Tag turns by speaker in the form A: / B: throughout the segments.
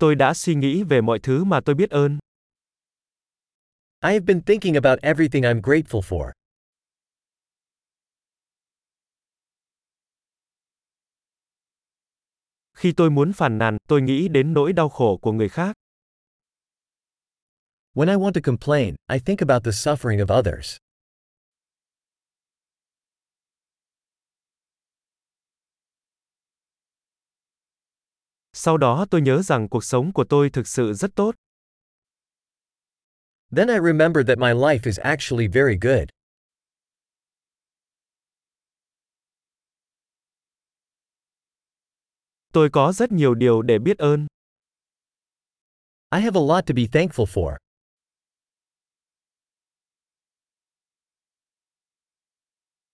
A: Tôi đã suy nghĩ về mọi thứ mà tôi biết ơn.
B: I have been thinking about everything I'm grateful for.
A: Khi tôi muốn phàn nàn, tôi nghĩ đến nỗi đau khổ của người khác.
B: When I want to complain, I think about the suffering of others.
A: Sau đó tôi nhớ rằng cuộc sống của tôi thực sự rất tốt.
B: Then I remember that my life is actually very good.
A: Tôi có rất nhiều điều để biết ơn.
B: I have a lot to be thankful for.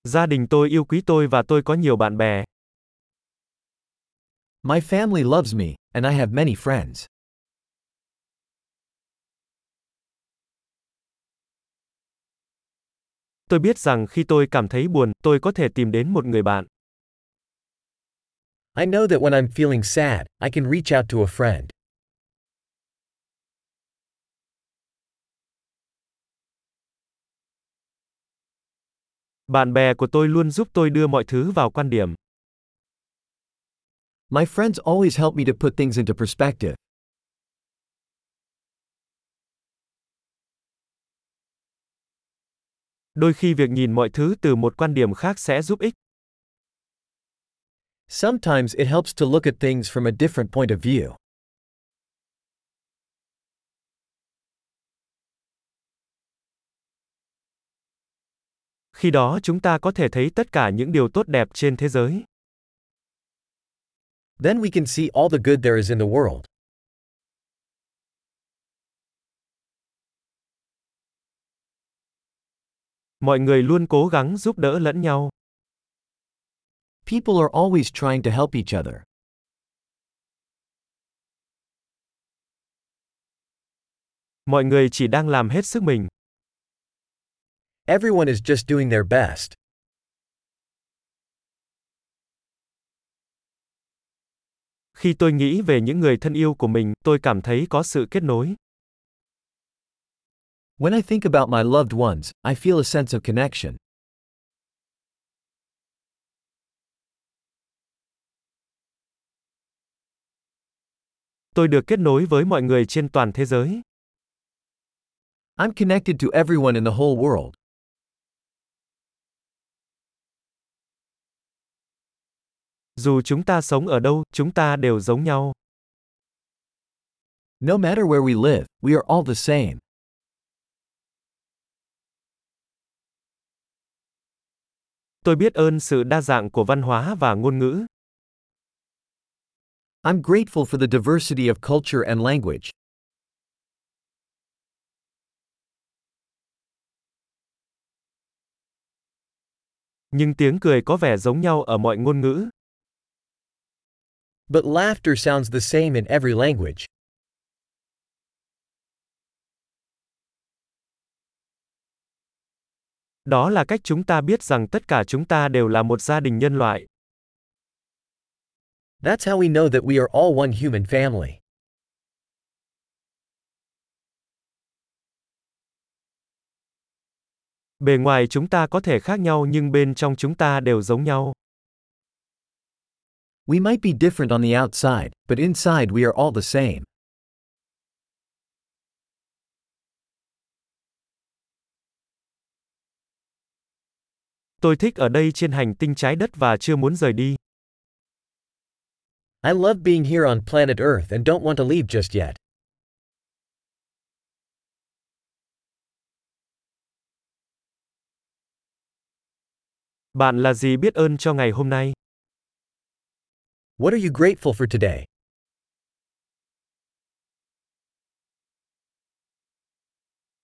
A: Gia đình tôi yêu quý tôi và tôi có nhiều bạn bè.
B: My family loves me, and I have many friends.
A: Tôi biết rằng khi tôi cảm thấy buồn, tôi có thể tìm đến một người bạn.
B: I know that when I'm feeling sad, I can reach out to a friend.
A: Bạn bè của tôi luôn giúp tôi đưa mọi thứ vào quan điểm.
B: My friends always help me to put things into perspective.
A: Đôi khi việc nhìn mọi thứ từ một quan điểm khác sẽ giúp ích.
B: Sometimes it helps to look at things from a different point of view.
A: Khi đó chúng ta có thể thấy tất cả những điều tốt đẹp trên thế giới.
B: Then we can see all the good there is in the world.
A: Mọi người luôn cố gắng giúp đỡ lẫn nhau.
B: People are always trying to help each other.
A: Mọi người chỉ đang làm hết sức mình.
B: Everyone is just doing their best.
A: Khi tôi nghĩ về những người thân yêu của mình, tôi cảm thấy có sự kết nối.
B: When I think about my loved ones, I feel a sense of connection.
A: Tôi được kết nối với mọi người trên toàn thế giới.
B: I'm connected to everyone in the whole world.
A: Dù chúng ta sống ở đâu, chúng ta đều giống nhau.
B: No matter where we live, we are all the same.
A: Tôi biết ơn sự đa dạng của văn hóa và ngôn ngữ.
B: I'm grateful for the diversity of culture and language.
A: Nhưng tiếng cười có vẻ giống nhau ở mọi ngôn ngữ.
B: But laughter sounds the same in every language.
A: Đó là cách chúng ta biết rằng tất cả chúng ta đều là một gia đình nhân loại.
B: That's how we know that we are all one human family.
A: Bề ngoài chúng ta có thể khác nhau nhưng bên trong chúng ta đều giống nhau.
B: We might be different on the outside, but inside we are all the same.
A: Tôi thích ở đây trên hành tinh trái đất và chưa muốn rời đi.
B: I love being here on planet Earth and don't want to leave just yet.
A: Bạn là gì biết ơn cho ngày hôm nay?
B: What are you grateful for today?